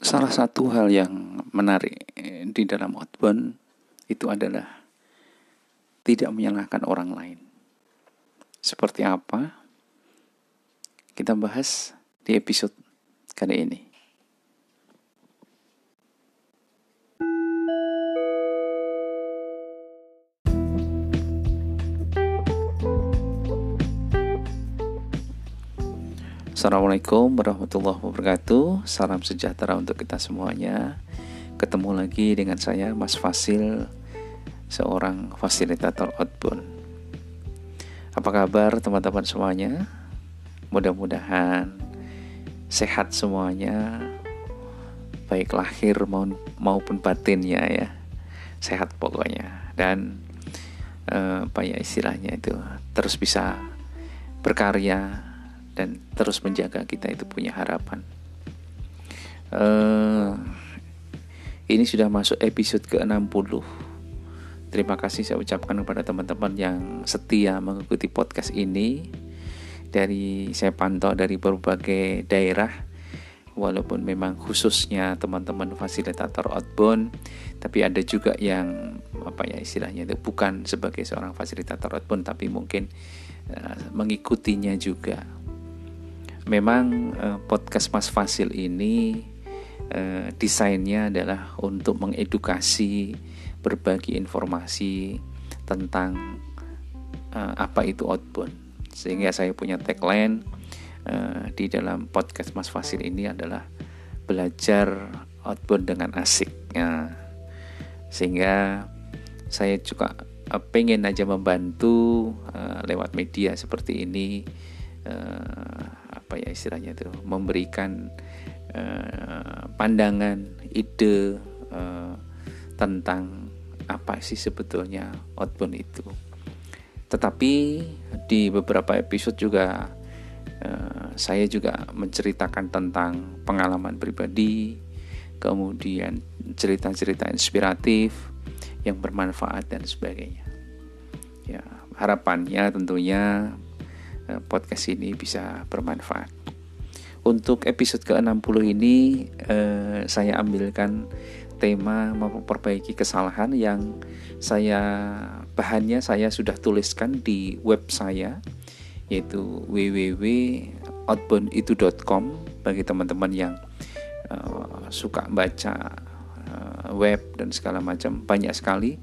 Salah satu hal yang menarik di dalam outbound itu adalah tidak menyalahkan orang lain. Seperti apa? Kita bahas di episode kali ini. Assalamualaikum warahmatullahi wabarakatuh. Salam sejahtera untuk kita semuanya. Ketemu lagi dengan saya Mas Fasil Seorang fasilitator outbound. Apa kabar teman-teman semuanya? Mudah-mudahan Sehat semuanya. Baik lahir maupun batinnya ya. Sehat pokoknya. Dan eh, Apa ya istilahnya itu Terus bisa berkarya dan terus menjaga kita itu punya harapan. Uh, ini sudah masuk episode ke-60. Terima kasih saya ucapkan kepada teman-teman yang setia mengikuti podcast ini. Dari saya pantau dari berbagai daerah walaupun memang khususnya teman-teman fasilitator outbound tapi ada juga yang apa ya istilahnya itu bukan sebagai seorang fasilitator outbound tapi mungkin uh, mengikutinya juga memang uh, podcast Mas Fasil ini uh, desainnya adalah untuk mengedukasi, berbagi informasi tentang uh, apa itu outbound. Sehingga saya punya tagline uh, di dalam podcast Mas Fasil ini adalah belajar outbound dengan asik. Ya. Sehingga saya juga uh, pengen aja membantu uh, lewat media seperti ini. Uh, apa ya istilahnya itu memberikan uh, pandangan ide uh, tentang apa sih sebetulnya outbound itu. Tetapi di beberapa episode juga uh, saya juga menceritakan tentang pengalaman pribadi kemudian cerita-cerita inspiratif yang bermanfaat dan sebagainya. Ya harapannya tentunya podcast ini bisa bermanfaat. Untuk episode ke-60 ini eh, saya ambilkan tema memperbaiki kesalahan yang saya bahannya saya sudah tuliskan di web saya yaitu www.outbounditu.com bagi teman-teman yang uh, suka baca uh, web dan segala macam banyak sekali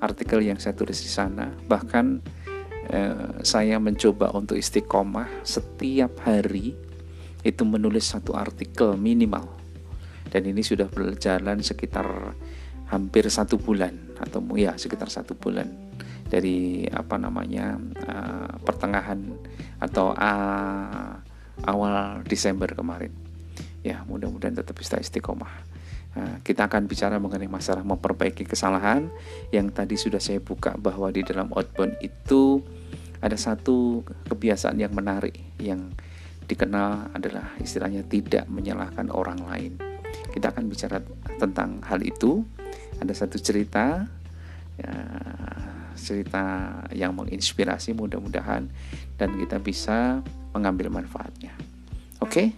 artikel yang saya tulis di sana bahkan Eh, saya mencoba untuk istiqomah setiap hari itu menulis satu artikel minimal. Dan ini sudah berjalan sekitar hampir satu bulan atau ya sekitar satu bulan dari apa namanya uh, pertengahan atau uh, awal Desember kemarin. Ya mudah-mudahan tetap bisa istiqomah kita akan bicara mengenai masalah memperbaiki kesalahan yang tadi sudah saya buka bahwa di dalam outbound itu ada satu kebiasaan yang menarik yang dikenal adalah istilahnya tidak menyalahkan orang lain. Kita akan bicara tentang hal itu. Ada satu cerita ya, cerita yang menginspirasi mudah-mudahan dan kita bisa mengambil manfaatnya. Oke?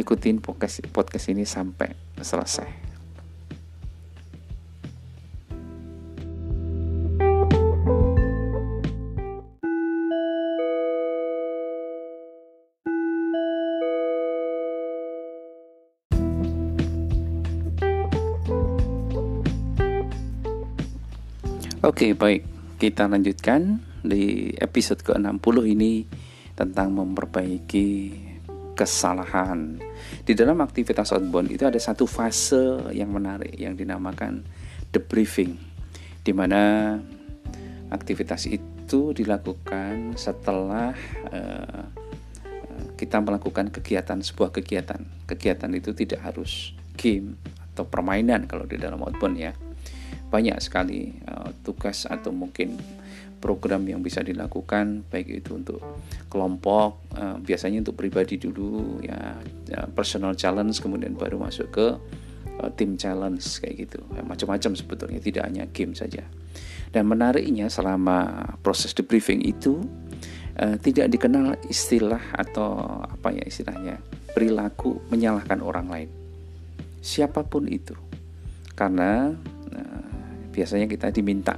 ikutin podcast podcast ini sampai selesai. Oke, baik. Kita lanjutkan di episode ke-60 ini tentang memperbaiki kesalahan. Di dalam aktivitas outbound itu ada satu fase yang menarik yang dinamakan debriefing, di mana aktivitas itu dilakukan setelah uh, kita melakukan kegiatan sebuah kegiatan. Kegiatan itu tidak harus game atau permainan kalau di dalam outbound ya. Banyak sekali uh, tugas atau mungkin program yang bisa dilakukan baik itu untuk kelompok uh, biasanya untuk pribadi dulu ya, ya personal challenge kemudian baru masuk ke uh, tim challenge kayak gitu. Ya, macam-macam sebetulnya tidak hanya game saja. Dan menariknya selama proses debriefing itu uh, tidak dikenal istilah atau apa ya istilahnya perilaku menyalahkan orang lain. Siapa pun itu. Karena nah, biasanya kita diminta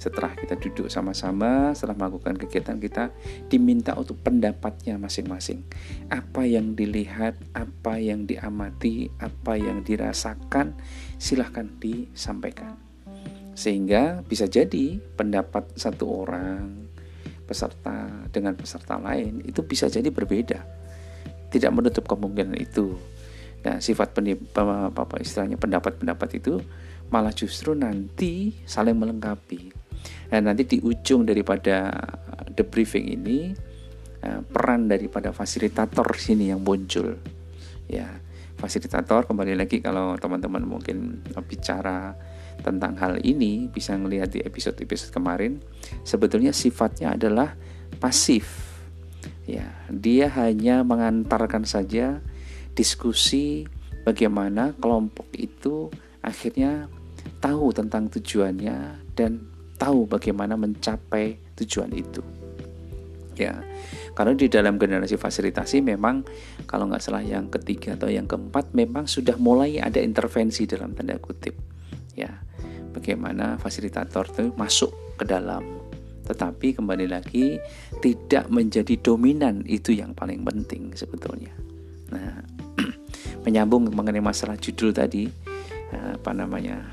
setelah kita duduk sama-sama setelah melakukan kegiatan kita diminta untuk pendapatnya masing-masing. Apa yang dilihat apa yang diamati apa yang dirasakan silahkan disampaikan. Sehingga bisa jadi pendapat satu orang peserta dengan peserta lain itu bisa jadi berbeda. Tidak menutup kemungkinan itu. Nah sifat apa istilahnya pendapat-pendapat itu malah justru nanti saling melengkapi dan nanti di ujung daripada debriefing ini eh, peran daripada fasilitator sini yang muncul. Ya fasilitator kembali lagi kalau teman-teman mungkin bicara tentang hal ini bisa melihat di episode-episode kemarin sebetulnya sifatnya adalah pasif. Ya dia hanya mengantarkan saja diskusi bagaimana kelompok itu akhirnya tahu tentang tujuannya dan tahu bagaimana mencapai tujuan itu. Ya, karena di dalam generasi fasilitasi memang kalau nggak salah yang ketiga atau yang keempat memang sudah mulai ada intervensi dalam tanda kutip. Ya, bagaimana fasilitator itu masuk ke dalam tetapi kembali lagi tidak menjadi dominan itu yang paling penting sebetulnya. Nah, menyambung mengenai masalah judul tadi, apa namanya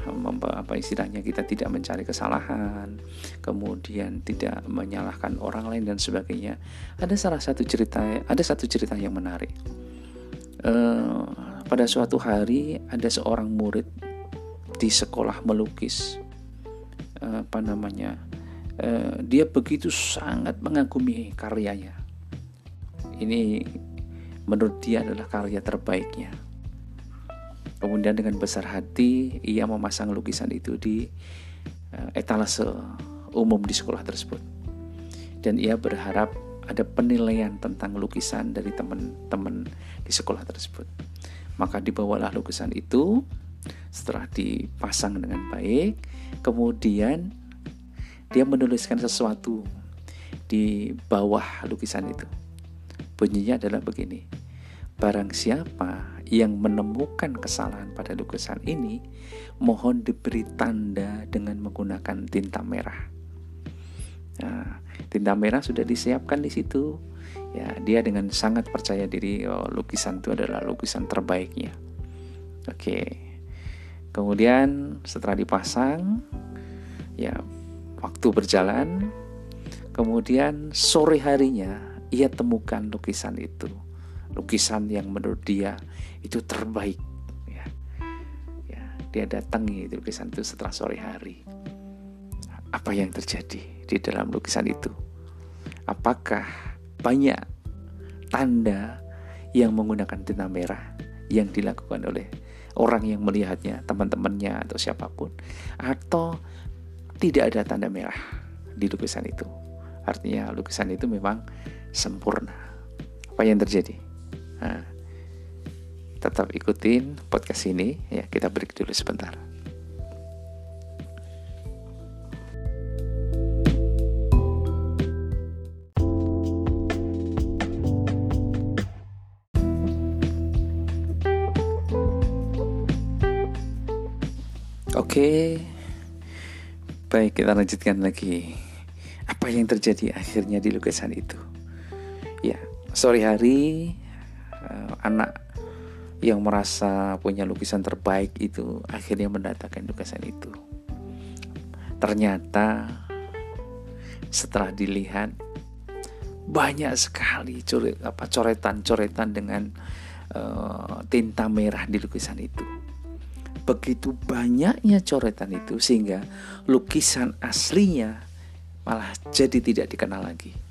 apa istilahnya kita tidak mencari kesalahan kemudian tidak menyalahkan orang lain dan sebagainya. Ada salah satu cerita ada satu cerita yang menarik. Uh, pada suatu hari ada seorang murid di sekolah melukis. Uh, apa namanya uh, dia begitu sangat mengagumi karyanya. Ini menurut dia adalah karya terbaiknya Kemudian dengan besar hati ia memasang lukisan itu di uh, etalase umum di sekolah tersebut. Dan ia berharap ada penilaian tentang lukisan dari teman-teman di sekolah tersebut. Maka dibawalah lukisan itu setelah dipasang dengan baik, kemudian dia menuliskan sesuatu di bawah lukisan itu. Bunyinya adalah begini. Barang siapa yang menemukan kesalahan pada lukisan ini, mohon diberi tanda dengan menggunakan tinta merah. Nah, tinta merah sudah disiapkan di situ. Ya, dia dengan sangat percaya diri oh, lukisan itu adalah lukisan terbaiknya. Oke. Kemudian setelah dipasang, ya waktu berjalan, kemudian sore harinya ia temukan lukisan itu lukisan yang menurut dia itu terbaik ya. Ya dia datangi lukisan itu setelah sore hari. Apa yang terjadi di dalam lukisan itu? Apakah banyak tanda yang menggunakan tinta merah yang dilakukan oleh orang yang melihatnya teman-temannya atau siapa pun? Atau tidak ada tanda merah di lukisan itu? Artinya lukisan itu memang sempurna. Apa yang terjadi Nah, tetap ikutin podcast ini ya kita break dulu sebentar. Oke, baik kita lanjutkan lagi. Apa yang terjadi akhirnya di lukisan itu? Ya, sore hari anak yang merasa punya lukisan terbaik itu akhirnya mendatangkan lukisan itu. Ternyata setelah dilihat banyak sekali coretan-coretan dengan uh, tinta merah di lukisan itu. Begitu banyaknya coretan itu sehingga lukisan aslinya malah jadi tidak dikenal lagi.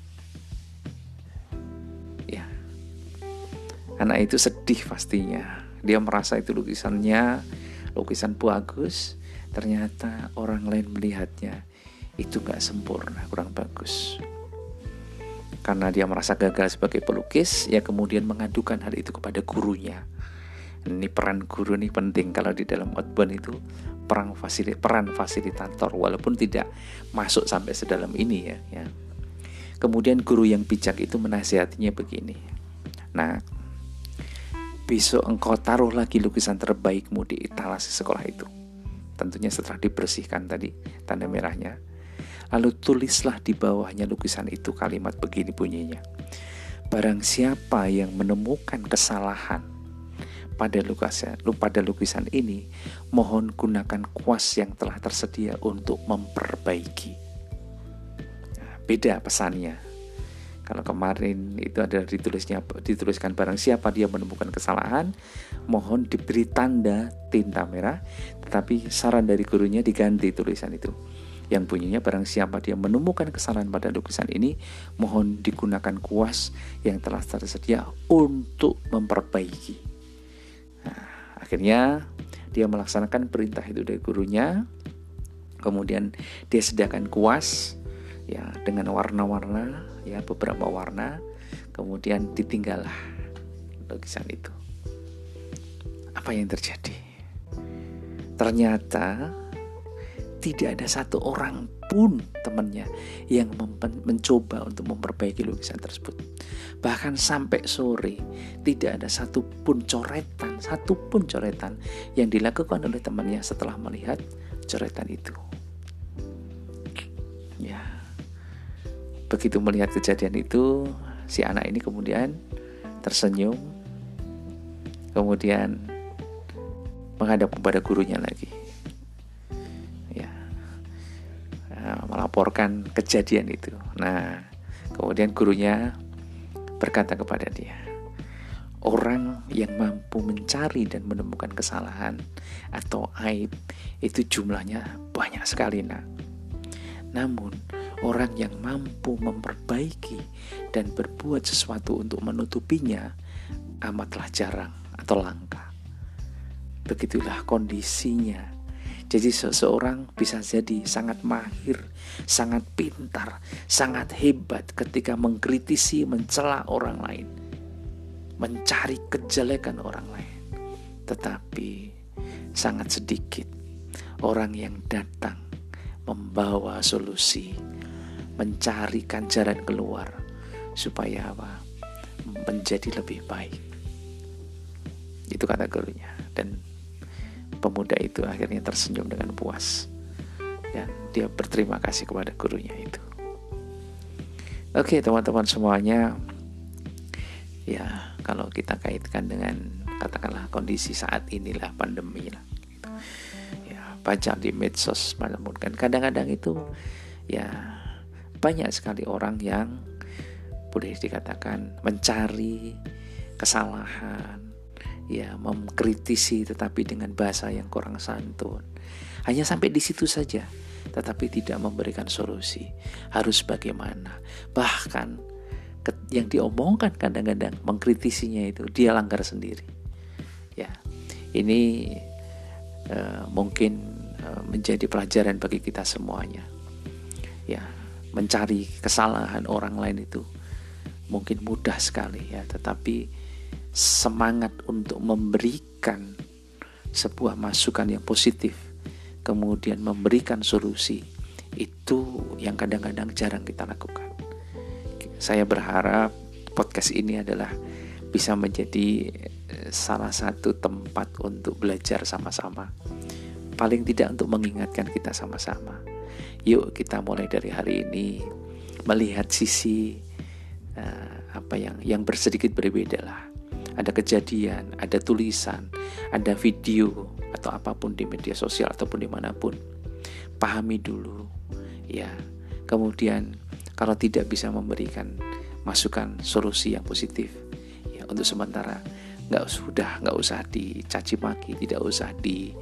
Anak itu sedih pastinya. Dia merasa itu lukisannya lukisan bagus, ternyata orang lain melihatnya itu gak sempurna, kurang bagus. Karena dia merasa gagal sebagai pelukis, ya kemudian mengadukan hal itu kepada gurunya. Ini peran guru ini penting kalau di dalam outbound itu peran fasilit peran fasilitator walaupun tidak masuk sampai sedalam ini ya, ya. Kemudian guru yang bijak itu menasihatinya begini. Nah, besok engkau taruh lagi lukisan terbaikmu di etalase sekolah itu. Tentunya setelah dibersihkan tadi tanda merahnya. Lalu tulislah di bawahnya lukisan itu kalimat begini bunyinya. Barang siapa yang menemukan kesalahan pada lukisan, pada lukisan ini, mohon gunakan kuas yang telah tersedia untuk memperbaiki. Nah, beda pesannya kalau kemarin itu ada ditulisnya dituliskan barang siapa dia menemukan kesalahan, mohon diberi tanda tinta merah, tetapi saran dari gurunya diganti tulisan itu. Yang bunyinya barang siapa dia menemukan kesalahan pada lukisan ini, mohon digunakan kuas yang telah tersedia untuk memperbaiki. Nah, akhirnya dia melaksanakan perintah itu dari gurunya. Kemudian dia sediakan kuas ya dengan warna-warna ya beberapa warna kemudian ditinggallah lukisan itu apa yang terjadi ternyata tidak ada satu orang pun temannya yang mencoba untuk memperbaiki lukisan tersebut. Bahkan sampai sore tidak ada satu pun coretan, satu pun coretan yang dilakukan oleh temannya setelah melihat coretan itu. Begitu melihat kejadian itu, si anak ini kemudian tersenyum, kemudian menghadap kepada gurunya lagi. Ya, ya, melaporkan kejadian itu. Nah, kemudian gurunya berkata kepada dia, orang yang mampu mencari dan menemukan kesalahan atau aib itu jumlahnya banyak sekali, nak. Namun, orang yang mampu memperbaiki dan berbuat sesuatu untuk menutupinya amatlah jarang atau langka. Begitulah kondisinya. Jadi seseorang bisa jadi sangat mahir, sangat pintar, sangat hebat ketika mengkritisi, mencela orang lain, mencari kejelekan orang lain. Tetapi sangat sedikit orang yang datang membawa solusi mencarikan jalan keluar supaya apa? Menjadi lebih baik. Itu kata gurunya. Dan pemuda itu akhirnya tersenyum dengan puas. Dan dia berterima kasih kepada gurunya itu. Oke teman-teman semuanya. Ya kalau kita kaitkan dengan katakanlah kondisi saat inilah pandemi lah. Ya baca di medsos namun kan kadang-kadang itu ya banyak sekali orang yang boleh dikatakan mencari kesalahan, ya mengkritisi tetapi dengan bahasa yang kurang santun. Hanya sampai di situ saja, tetapi tidak memberikan solusi. Harus bagaimana? Bahkan yang diomongkan kadang-kadang mengkritisinya itu dia langgar sendiri. Ya, ini uh, mungkin uh, menjadi pelajaran bagi kita semuanya. Ya, mencari kesalahan orang lain itu mungkin mudah sekali ya, tetapi semangat untuk memberikan sebuah masukan yang positif, kemudian memberikan solusi, itu yang kadang-kadang jarang kita lakukan. Saya berharap podcast ini adalah bisa menjadi eh, salah satu tempat untuk belajar sama-sama. Paling tidak untuk mengingatkan kita sama-sama Yuk kita mulai dari hari ini melihat sisi uh, apa yang yang bersedikit berbeda lah. Ada kejadian, ada tulisan, ada video atau apa pun di media sosial ataupun di mana pun. Pahami dulu, ya. Kemudian kalau tidak bisa memberikan masukan solusi yang positif, ya untuk sementara nggak sudah nggak usah dicaci maki, tidak usah di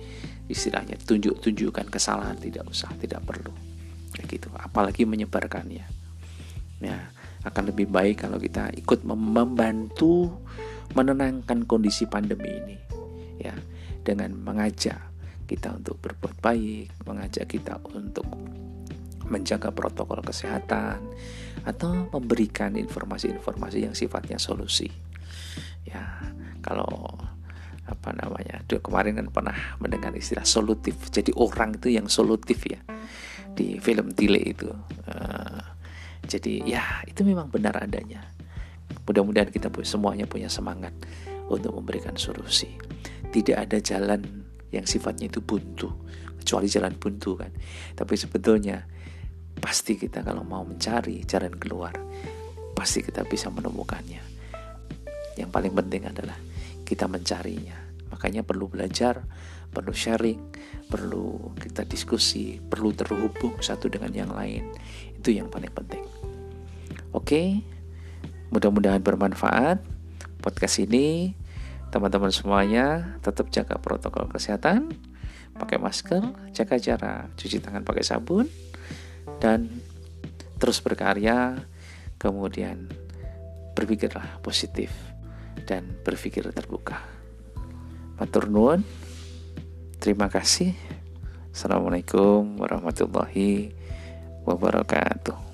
istilahnya tunjuk-tunjukkan kesalahan, tidak usah, tidak perlu gitu. Apalagi menyebarkannya. Ya akan lebih baik kalau kita ikut membantu menenangkan kondisi pandemi ini. Ya dengan mengajak kita untuk berbuat baik mengajak kita untuk menjaga protokol kesehatan atau memberikan informasi-informasi yang sifatnya solusi. Ya kalau apa namanya kemarin kan pernah mendengar istilah solutif. Jadi orang itu yang solutif ya di film Tile itu. Uh, jadi ya itu memang benar adanya. Mudah-mudahan kita semuanya punya semangat untuk memberikan solusi. Tidak ada jalan yang sifatnya itu buntu, kecuali jalan buntu kan. Tapi sebetulnya pasti kita kalau mau mencari jalan keluar, pasti kita bisa menemukannya. Yang paling penting adalah kita mencarinya. Makanya perlu belajar, perlu sharing, perlu kita diskusi, perlu terhubung satu dengan yang lain. Itu yang paling penting. Oke, mudah-mudahan bermanfaat podcast ini. Teman-teman semuanya tetap jaga protokol kesehatan, pakai masker, jaga jarak, cuci tangan pakai sabun, dan terus berkarya. Kemudian berpikirlah positif dan berpikir terbuka. Matur nuwun. Terima kasih. Assalamualaikum warahmatullahi wabarakatuh.